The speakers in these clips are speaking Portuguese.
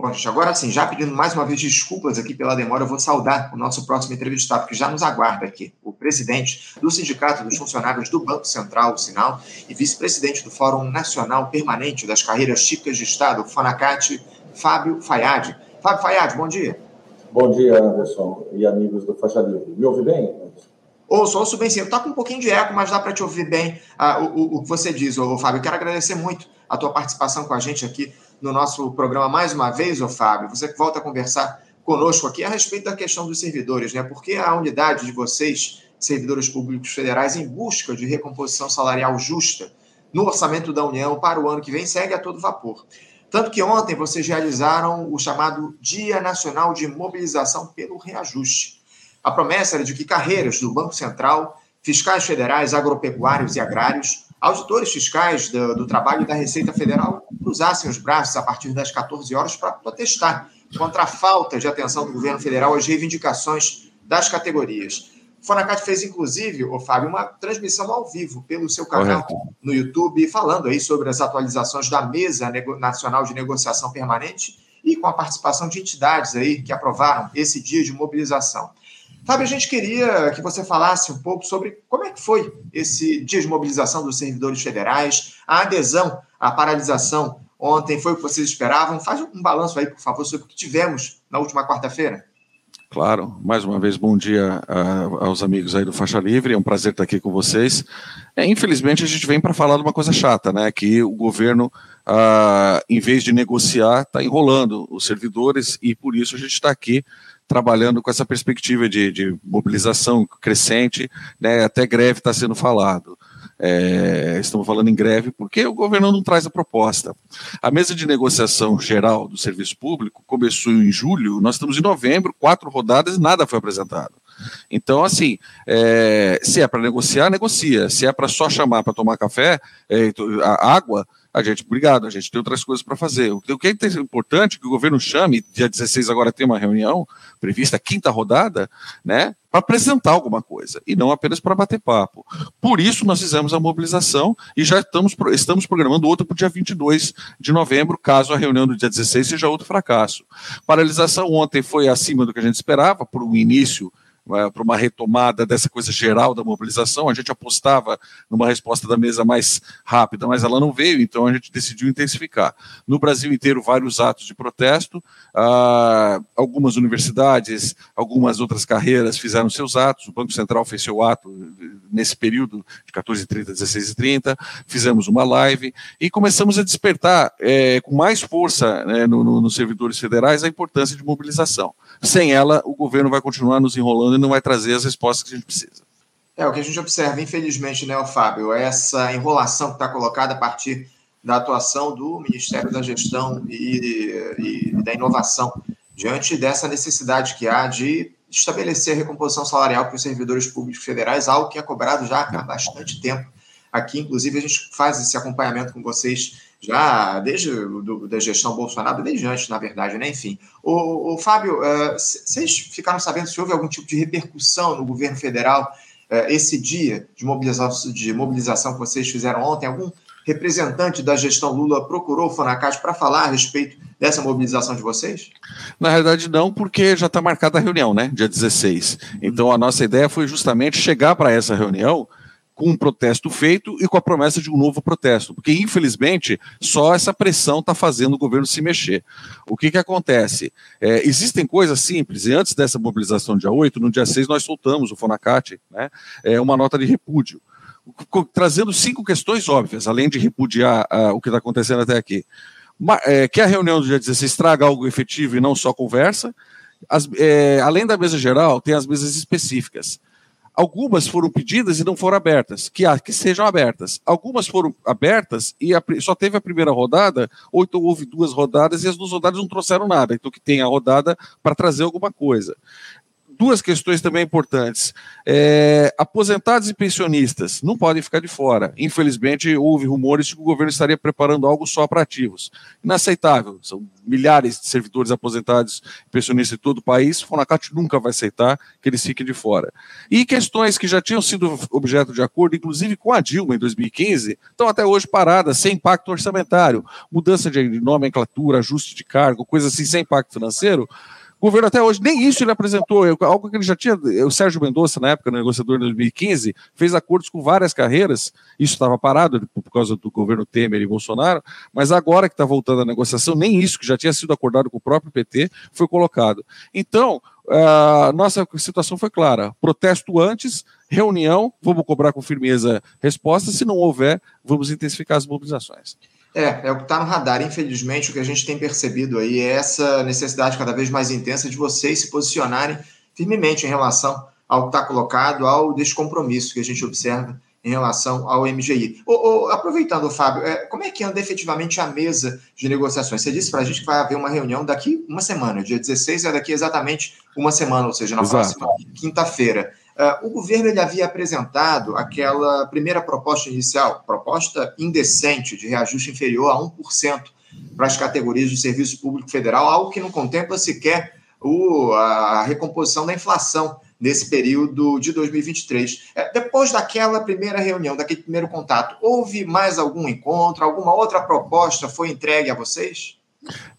Bom, gente, agora sim, já pedindo mais uma vez desculpas aqui pela demora, eu vou saudar o nosso próximo entrevistado, que já nos aguarda aqui, o presidente do Sindicato dos Funcionários do Banco Central, o Sinal, e vice-presidente do Fórum Nacional Permanente das Carreiras Típicas de Estado, FANACAT, Fábio Fayad. Fábio Fayad, bom dia. Bom dia, Anderson e amigos do Faixa Livre. Me ouve bem, Ouço, ouço bem sim. Está com um pouquinho de eco, mas dá para te ouvir bem uh, o, o, que você diz, ô, Fábio. Quero agradecer muito a tua participação com a gente aqui no nosso programa mais uma vez, ô Fábio. Você volta a conversar conosco aqui a respeito da questão dos servidores, né? Porque a unidade de vocês, servidores públicos federais, em busca de recomposição salarial justa no orçamento da União para o ano que vem, segue a todo vapor. Tanto que ontem vocês realizaram o chamado Dia Nacional de Mobilização pelo Reajuste. A promessa era de que carreiras do Banco Central, fiscais federais, agropecuários e agrários auditores fiscais do, do, trabalho da Receita Federal cruzassem os braços a partir das 14 horas para protestar contra a falta de atenção do governo federal às reivindicações das categorias. O Fonacat fez, inclusive, o Fábio, uma transmissão ao vivo pelo seu canal Correto. no YouTube, falando aí sobre as atualizações da Mesa Nacional de Negociação Permanente e com a participação de entidades aí que aprovaram esse dia de mobilização. Fábio, a gente queria que você falasse um pouco sobre como é que foi esse dia de mobilização dos servidores federais, a adesão à paralisação ontem foi o que vocês esperavam. Faz um balanço aí, por favor, sobre o que tivemos na última quarta-feira. Claro, mais uma vez, bom dia uh, aos amigos aí do Faixa Livre, é um prazer estar aqui com vocês. É, infelizmente, a gente vem para falar de uma coisa chata, né? Que o governo, uh, em vez de negociar, está enrolando os servidores e por isso a gente está aqui trabalhando com essa perspectiva de, de mobilização crescente, né, até greve está sendo falado. É, estamos falando em greve porque o governo não traz a proposta. A mesa de negociação geral do serviço público começou em julho, nós estamos em novembro, quatro rodadas e nada foi apresentado. Então, assim, é, se é para negociar, negocia. Se é para só chamar para tomar café, é, água, a gente, obrigado, a gente tem outras coisas para fazer. O que é importante que o governo chame, dia 16 agora tem uma reunião prevista, quinta rodada, né, para apresentar alguma coisa, e não apenas para bater papo. Por isso nós fizemos a mobilização e já estamos, estamos programando outra para o dia 22 de novembro, caso a reunião do dia 16 seja outro fracasso. Paralisação ontem foi acima do que a gente esperava, por um início é, para uma retomada dessa coisa geral da mobilização. A gente apostava numa resposta da mesa mais rápida, mas ela não veio, então a gente decidiu intensificar. No Brasil inteiro, vários atos de protesto, ah, algumas universidades, algumas outras carreiras fizeram seus atos, o Banco Central fez seu ato nesse período de 14h30 a 16h30, fizemos uma live e começamos a despertar é, com mais força né, no, no, nos servidores federais a importância de mobilização. Sem ela, o governo vai continuar nos enrolando não vai trazer as respostas que a gente precisa. É, o que a gente observa, infelizmente, né, Fábio, é essa enrolação que está colocada a partir da atuação do Ministério da Gestão e, e, da Inovação, diante dessa necessidade que há de estabelecer a recomposição salarial para os servidores públicos federais, algo que é cobrado já há bastante tempo. Aqui, inclusive, a gente faz esse acompanhamento com vocês já desde do, da gestão Bolsonaro, desde antes, na verdade, né? Enfim. O, o Fábio, uh, vocês ficaram sabendo se houve algum tipo de repercussão no governo federal uh, esse dia de mobilização, de mobilização que vocês fizeram ontem? Algum representante da gestão Lula procurou o Fonacate para falar a respeito dessa mobilização de vocês? Na realidade, não, porque já está marcada a reunião, né? Dia 16. Então, a nossa ideia foi justamente chegar para essa reunião com um protesto feito e com a promessa de um novo protesto, porque infelizmente só essa pressão está fazendo o governo se mexer. O que, que acontece? É, existem coisas simples, e antes dessa mobilização dia 8, no dia 6 nós soltamos o Fonacate, né, é, uma nota de repúdio, trazendo cinco questões óbvias, além de repudiar uh, o que está acontecendo até aqui. é, que a reunião do dia 16 traga algo efetivo e não só conversa, as, é, além da mesa geral, tem as mesas específicas. Algumas foram pedidas e não foram abertas, que, que sejam abertas. Algumas foram abertas e a, só teve a primeira rodada, ou então houve duas rodadas e as duas rodadas não trouxeram nada. Então que tem a rodada para trazer alguma coisa. Duas questões também importantes. É, aposentados e pensionistas não podem ficar de fora. Infelizmente, houve rumores de que o governo estaria preparando algo só para ativos. Inaceitável. São milhares de servidores aposentados e pensionistas de todo o país. O Fonacat nunca vai aceitar que eles fiquem de fora. E questões que já tinham sido objeto de acordo, inclusive com a Dilma em 2015, estão até hoje paradas, sem impacto orçamentário. Mudança de nomenclatura, ajuste de cargo, coisa assim, sem impacto financeiro o governo até hoje, nem isso ele apresentou, algo que ele já tinha, o Sérgio Mendonça, na época, negociador de 2015, fez acordos com várias carreiras, isso estava parado por causa do governo Temer e Bolsonaro, mas agora que está voltando a negociação, nem isso que já tinha sido acordado com o próprio PT foi colocado. Então, a nossa situação foi clara, protesto antes, reunião, vamos cobrar com firmeza resposta, se não houver, vamos intensificar as mobilizações. É, é o que está no radar. Infelizmente, o que a gente tem percebido aí é essa necessidade cada vez mais intensa de vocês se posicionarem firmemente em relação ao que está colocado, ao descompromisso que a gente observa em relação ao MGI. O, o, aproveitando, Fábio, é, como é que anda efetivamente a mesa de negociações? Você disse para a gente que vai haver uma reunião daqui uma semana, dia 16 é daqui exatamente uma semana, ou seja, na Exato. próxima quinta-feira. Uh, o governo ele havia apresentado aquela primeira proposta inicial, proposta indecente de reajuste inferior a 1% para as categorias do Serviço Público Federal, algo que não contempla sequer o, a recomposição da inflação nesse período de 2023. É, depois daquela primeira reunião, daquele primeiro contato, houve mais algum encontro, alguma outra proposta foi entregue a vocês?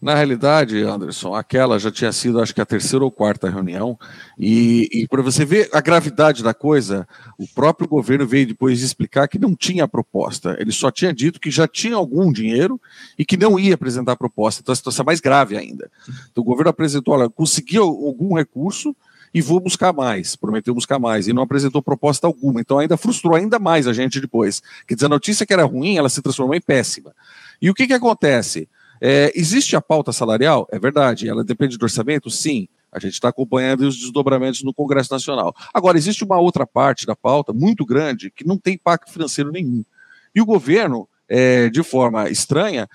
Na realidade, Anderson, aquela já tinha sido, acho que a terceira ou quarta reunião, e, e para você ver a gravidade da coisa, o próprio governo veio depois de explicar que não tinha proposta, ele só tinha dito que já tinha algum dinheiro e que não ia apresentar proposta, então a situação é mais grave ainda. Então o governo apresentou, olha, conseguiu algum recurso e vou buscar mais, prometeu buscar mais, e não apresentou proposta alguma, então ainda frustrou ainda mais a gente depois. Quer dizer, a notícia que era ruim, ela se transformou em péssima. E o que que acontece? É, existe a pauta salarial? É verdade. Ela depende do orçamento? Sim. A gente está acompanhando os desdobramentos no Congresso Nacional. Agora, existe uma outra parte da pauta muito grande que não tem impacto financeiro nenhum. E o governo, é, de forma estranha,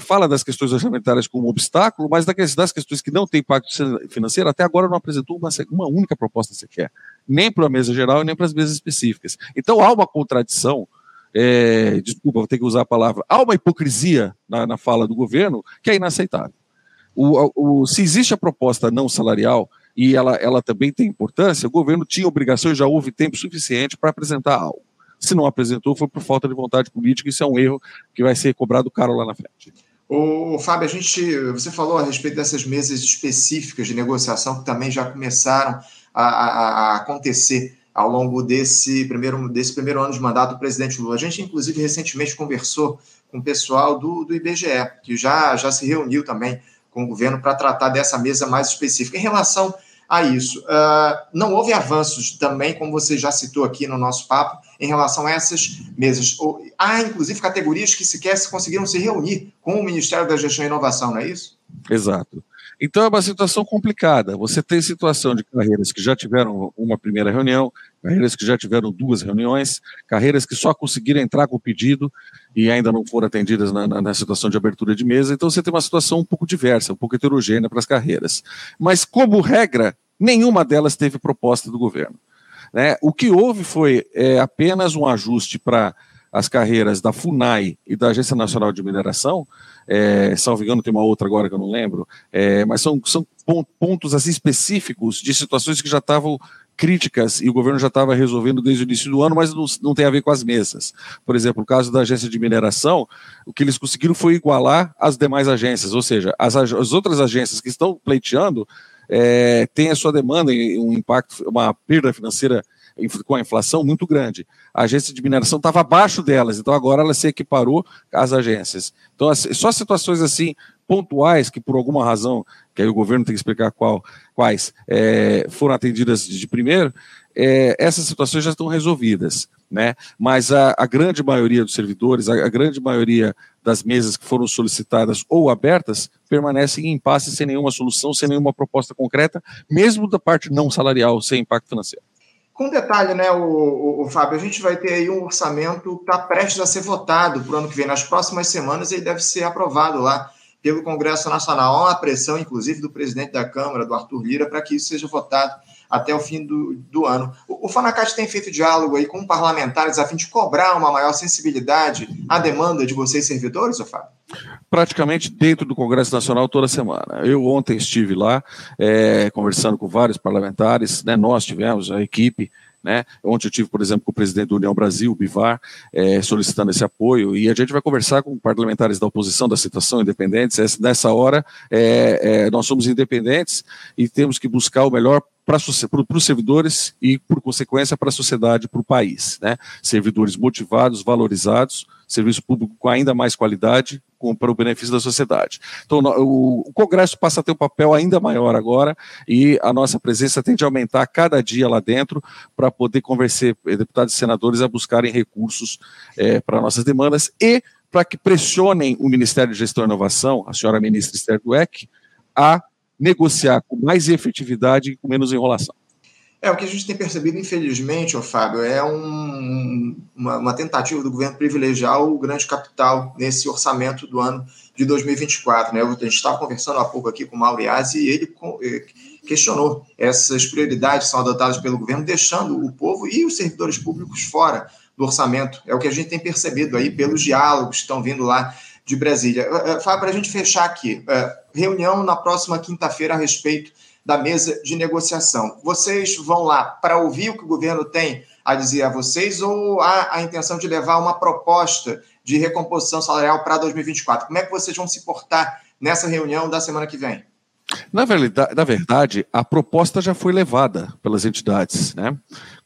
fala das questões orçamentárias como obstáculo, mas das questões que não têm impacto financeiro, até agora não apresentou uma, uma única proposta sequer, nem para a mesa geral e nem para as mesas específicas. Então há uma contradição é, desculpa, vou ter que usar a palavra, há uma hipocrisia na, na fala do governo que é inaceitável. O, o, se existe a proposta não salarial e ela, ela também tem importância, o governo tinha obrigação e já houve tempo suficiente para apresentar algo. Se não apresentou, foi por falta de vontade política, isso é um erro que vai ser cobrado caro lá na frente. O Fábio, a gente, você falou a respeito dessas mesas específicas de negociação que também já começaram a, a, a acontecer ao longo desse primeiro, desse primeiro ano de mandato do presidente Lula. A gente, inclusive, recentemente conversou com o pessoal do, do IBGE, que já, já se reuniu também com o governo para tratar dessa mesa mais específica. Em relação a isso, uh, não houve avanços também, como você já citou aqui no nosso papo, em relação a essas mesas. Há, inclusive, categorias que sequer se conseguiram se reunir com o Ministério da Gestão e Inovação, não é isso? Exato. Então é uma situação complicada. Você tem situação de carreiras que já tiveram uma primeira reunião, carreiras que já tiveram duas reuniões, carreiras que só conseguiram entrar com o pedido e ainda não foram atendidas na, na, na, situação de abertura de mesa. Então você tem uma situação um pouco diversa, um pouco heterogênea para as carreiras. Mas, como regra, nenhuma delas teve proposta do governo. Né? O que houve foi é, apenas um ajuste para as carreiras da FUNAI e da Agência Nacional de Mineração, é, salvo engano, tem uma outra agora que eu não lembro, é, mas são, são pontos assim, específicos de situações que já estavam críticas e o governo já estava resolvendo desde o início do ano, mas não, não, tem a ver com as mesas. Por exemplo, o caso da agência de mineração, o que eles conseguiram foi igualar as demais agências, ou seja, as, as outras agências que estão pleiteando é, têm a sua demanda e um impacto, uma perda financeira com a inflação muito grande. A agência de mineração estava abaixo delas, então agora ela se equiparou às agências. Então, só situações assim pontuais que por alguma razão, que aí o governo tem que explicar qual, quais, é, foram atendidas de primeiro, é, essas situações já estão resolvidas, né? Mas a, a grande maioria dos servidores, a, a, grande maioria das mesas que foram solicitadas ou abertas, permanecem em impasse sem nenhuma solução, sem nenhuma proposta concreta, mesmo da parte não salarial, sem impacto financeiro. Com detalhe, né, o, o, o, Fábio, a gente vai ter aí um orçamento que está prestes a ser votado para o ano que vem. Nas próximas semanas ele deve ser aprovado lá pelo Congresso Nacional. Há uma pressão, inclusive, do presidente da Câmara, do Arthur Lira, para que isso seja votado até o fim do, do ano. O, o Fanacate tem feito diálogo aí com parlamentares a fim de cobrar uma maior sensibilidade à demanda de vocês, servidores, ô Fábio? praticamente dentro do Congresso Nacional toda semana. Eu ontem estive lá é, conversando com vários parlamentares, né, nós tivemos a equipe né? Ontem eu tive, por exemplo, com o presidente da União Brasil, o Bivar, é, solicitando esse apoio, e a gente vai conversar com parlamentares da oposição, da situação independentes. Nessa hora, é, é, nós somos independentes e temos que buscar o melhor para os servidores e, por consequência, para a sociedade, para o país. Né? Servidores motivados, valorizados, serviço público com ainda mais qualidade, com, para o benefício da sociedade. Então, o, o, Congresso passa a ter um papel ainda maior agora e a nossa presença tende a aumentar cada dia lá dentro para poder convencer deputados e senadores a buscarem recursos é, para nossas demandas e para que pressionem o Ministério de Gestão e Inovação, a senhora ministra Esther Dweck, a negociar com mais efetividade e com menos enrolação. É, o que a gente tem percebido, infelizmente, ô Fábio, é um, uma, uma, tentativa do governo privilegiar o grande capital nesse orçamento do ano de 2024. Né? A gente estava conversando há pouco aqui com o Mauriaz e ele eh, questionou essas prioridades que são adotadas pelo governo, deixando o povo e os servidores públicos fora do orçamento. É o que a gente tem percebido aí pelos diálogos que estão vindo lá de Brasília. Eh, eh, Fábio, para a gente fechar aqui, reunião na próxima quinta-feira a respeito da mesa de negociação. Vocês vão lá para ouvir o que o governo tem a dizer a vocês ou há a intenção de levar uma proposta de recomposição salarial para 2024? Como é que vocês vão se portar nessa reunião da semana que vem? Na verdade, na verdade, a proposta já foi levada pelas entidades. Né?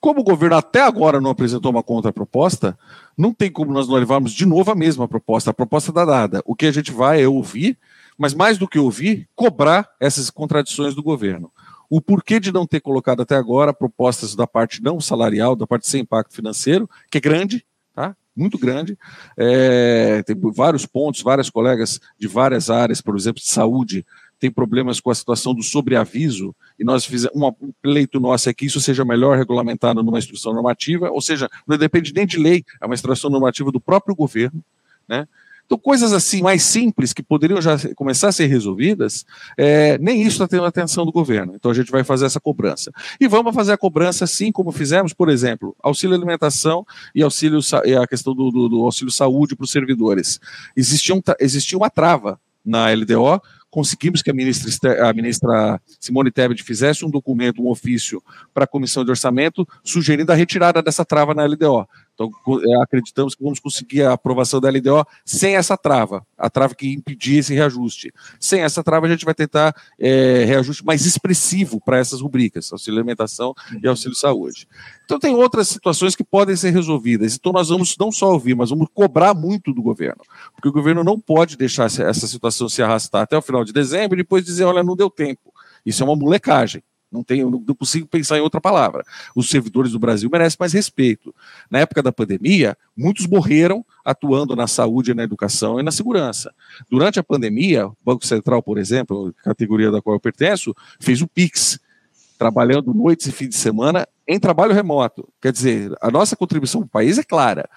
Como o governo até agora não apresentou uma contraproposta, não tem como nós não levarmos de novo a mesma proposta. A proposta está dada. O que a gente vai é ouvir mas mais do que ouvir, cobrar essas contradições do governo. O porquê de não ter colocado até agora propostas da parte não salarial, da parte sem impacto financeiro, que é grande, tá? muito grande. É, tem vários pontos, várias colegas de várias áreas, por exemplo, de saúde, tem problemas com a situação do sobreaviso, e nós fizemos um pleito nosso é que isso seja melhor regulamentado numa instrução normativa, ou seja, não depende nem de lei, é uma instrução normativa do próprio governo, né? Então, coisas assim mais simples que poderiam já começar a ser resolvidas, é, nem isso está tendo atenção do governo. Então, a gente vai fazer essa cobrança. E vamos fazer a cobrança assim como fizemos, por exemplo, auxílio alimentação e auxílio e a questão do, do, do auxílio saúde para os servidores. Existia, um, existia uma trava na LDO conseguimos que a ministra, a ministra Simone Tebet fizesse um documento, um ofício para a comissão de orçamento, sugerindo a retirada dessa trava na LDO. Então, é, acreditamos que vamos conseguir a aprovação da LDO sem essa trava, a trava que impedia esse reajuste. Sem essa trava, a gente vai tentar é, reajuste mais expressivo para essas rubricas, auxílio alimentação e auxílio saúde. Então, tem outras situações que podem ser resolvidas. Então, nós vamos não só ouvir, mas vamos cobrar muito do governo, porque o governo não pode deixar essa situação se arrastar até o final de dezembro e depois dizer: olha, não deu tempo. Isso é uma molecagem. Não, tenho, não consigo pensar em outra palavra. Os servidores do Brasil merecem mais respeito. Na época da pandemia, muitos morreram atuando na saúde, na educação e na segurança. Durante a pandemia, o Banco Central, por exemplo, categoria da qual eu pertenço, fez o PIX, trabalhando noites e fim de semana em trabalho remoto. Quer dizer, a nossa contribuição para o país é clara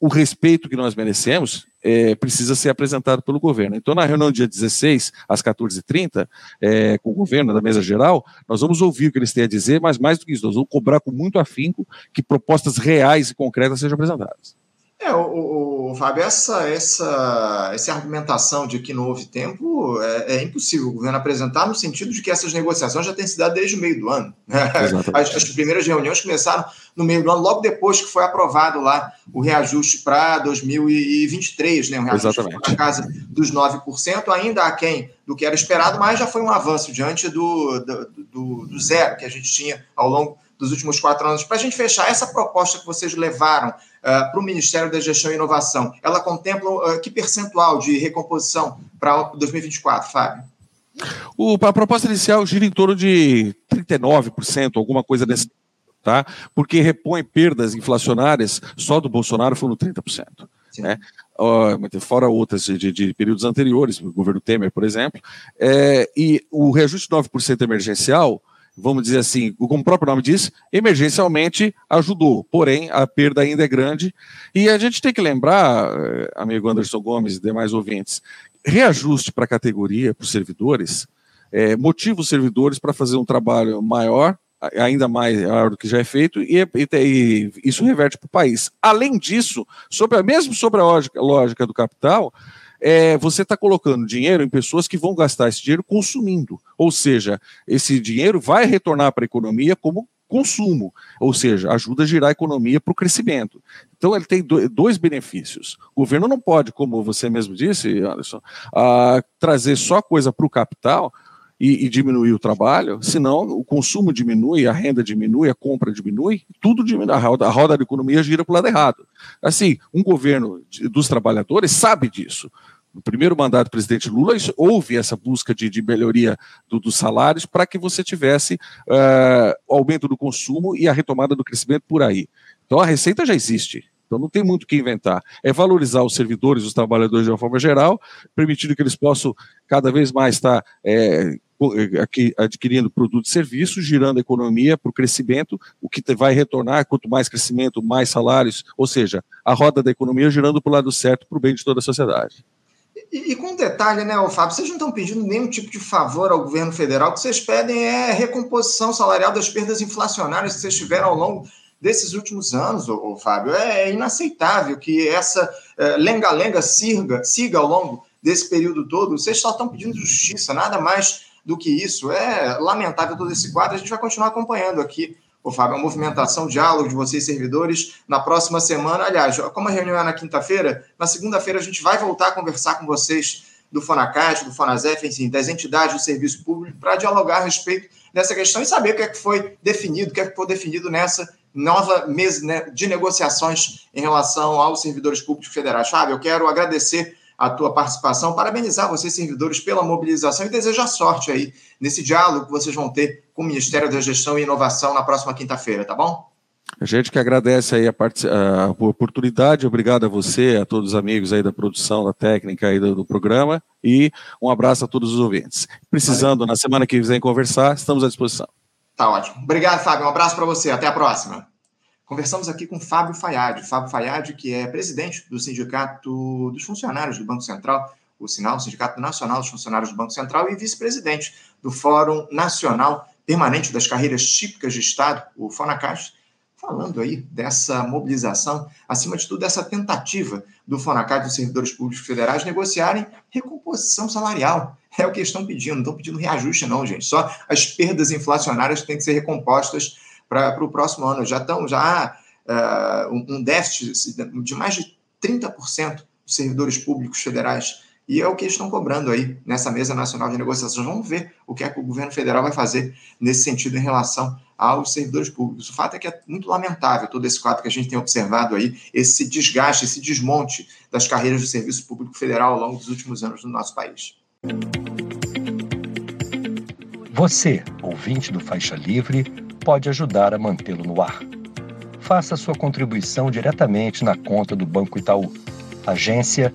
o respeito que nós merecemos é, precisa ser apresentado pelo governo. Então, na reunião dia 16, às 14h30, é, com o governo da mesa geral, nós vamos ouvir o que eles têm a dizer, mas mais do que isso, nós vamos cobrar com muito afinco que propostas reais e concretas sejam apresentadas. É, o, o, Fábio, essa, essa, essa argumentação de que não houve tempo é, é, impossível o governo apresentar no sentido de que essas negociações já têm se dado desde o meio do ano. Né? As, as, primeiras reuniões começaram no meio do ano, logo depois que foi aprovado lá o reajuste para 2023, né? um reajuste na casa dos 9%, ainda aquém do que era esperado, mas já foi um avanço diante do, do, do, do zero que a gente tinha ao longo dos últimos quatro anos. Para a gente fechar, essa proposta que vocês levaram uh, para o Ministério da Gestão e Inovação, ela contempla uh, que percentual de recomposição para 2024, Fábio? O, a proposta inicial gira em torno de 39%, alguma coisa desse tá? Porque repõe perdas inflacionárias só do Bolsonaro foram 30%. Né? Uh, fora outras de, de, períodos anteriores, o governo Temer, por exemplo, é, e o reajuste de 9% emergencial vamos dizer assim, como o próprio nome diz, emergencialmente ajudou, porém a perda ainda é grande. E a gente tem que lembrar, eh, amigo Anderson Gomes e demais ouvintes, reajuste para a categoria, para os servidores, é, motiva os servidores para fazer um trabalho maior, ainda maior do que já é feito, e, e, e isso reverte para o país. Além disso, sobre a, mesmo sobre a lógica, lógica do capital, é, você está colocando dinheiro em pessoas que vão gastar esse dinheiro consumindo. Ou seja, esse dinheiro vai retornar para a economia como consumo, ou seja, ajuda a girar a economia para o crescimento. Então, ele tem dois benefícios. O governo não pode, como você mesmo disse, Anderson, uh, trazer só coisa para o capital e, e, diminuir o trabalho, senão o consumo diminui, a renda diminui, a compra diminui, tudo diminui, a roda, a roda da economia gira para o lado errado. Assim, um governo de, dos trabalhadores sabe disso no primeiro mandato do presidente Lula, houve essa busca de, de melhoria do, dos salários para que você tivesse uh, aumento do consumo e a retomada do crescimento por aí. Então a receita já existe. Então não tem muito o que inventar. É valorizar os servidores, os trabalhadores de uma forma geral, permitindo que eles possam cada vez mais estar é, aqui, adquirindo produtos e serviços, girando a economia para o crescimento, o que vai retornar, quanto mais crescimento, mais salários, ou seja, a roda da economia girando para o lado certo, para o bem de toda a sociedade. E, e, com detalhe, né, Fábio, vocês não estão pedindo nenhum tipo de favor ao governo federal, o que vocês pedem é recomposição salarial das perdas inflacionárias que vocês tiveram ao longo desses últimos anos, ô, ô Fábio. É, é, inaceitável que essa é, lenga-lenga siga, siga ao longo desse período todo. Vocês só estão pedindo justiça, nada mais do que isso. É lamentável todo esse quadro, a gente vai continuar acompanhando aqui Ô, Fábio, a movimentação, o diálogo de vocês, servidores, na próxima semana. Aliás, como a reunião é na quinta-feira, na segunda-feira a gente vai voltar a conversar com vocês do Fonacast, do Fonazef, enfim, das entidades do serviço público, para dialogar a respeito dessa questão e saber o que é que foi definido, o que é que foi definido nessa nova mesa né, de negociações em relação aos servidores públicos federais. Fábio, eu quero agradecer a tua participação, parabenizar vocês, servidores, pela mobilização e desejar sorte aí nesse diálogo que vocês vão ter com o Ministério da Gestão e Inovação na próxima quinta-feira, tá bom? A gente que agradece aí a, a, oportunidade, obrigado a você, a todos os amigos aí da produção, da técnica aí do, do programa e um abraço a todos os ouvintes. Precisando, Valeu. na semana que vem conversar, estamos à disposição. Tá ótimo. Obrigado, Fábio. Um abraço para você. Até a próxima. Conversamos aqui com Fábio Fayad. Fábio Fayad, que é presidente do Sindicato dos Funcionários do Banco Central, o Sinal, o Sindicato Nacional dos Funcionários do Banco Central, e vice-presidente do Fórum Nacional Permanente das Carreiras Típicas de Estado, o FONACAS, falando aí dessa mobilização, acima de tudo, dessa tentativa do FONACAS dos servidores públicos federais negociarem recomposição salarial. É o que eles estão pedindo, não estão pedindo reajuste, não, gente. Só as perdas inflacionárias têm que ser recompostas para o próximo ano. Já estão, já há uh, um déficit de mais de 30% dos servidores públicos federais. E é o que estão cobrando aí nessa mesa nacional de negociações. Vamos ver o que é que o governo federal vai fazer nesse sentido em relação aos servidores públicos. O fato é que é muito lamentável todo esse quadro que a gente tem observado aí, esse desgaste, esse desmonte das carreiras do serviço público federal ao longo dos últimos anos no nosso país. Você, ouvinte do Faixa Livre, pode ajudar a mantê-lo no ar. Faça sua contribuição diretamente na conta do Banco Itaú, agência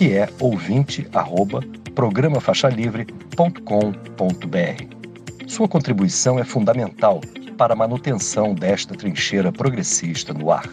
que é ouvinte@programafaixalivre.com.br. Sua contribuição é fundamental para a manutenção desta trincheira progressista no ar.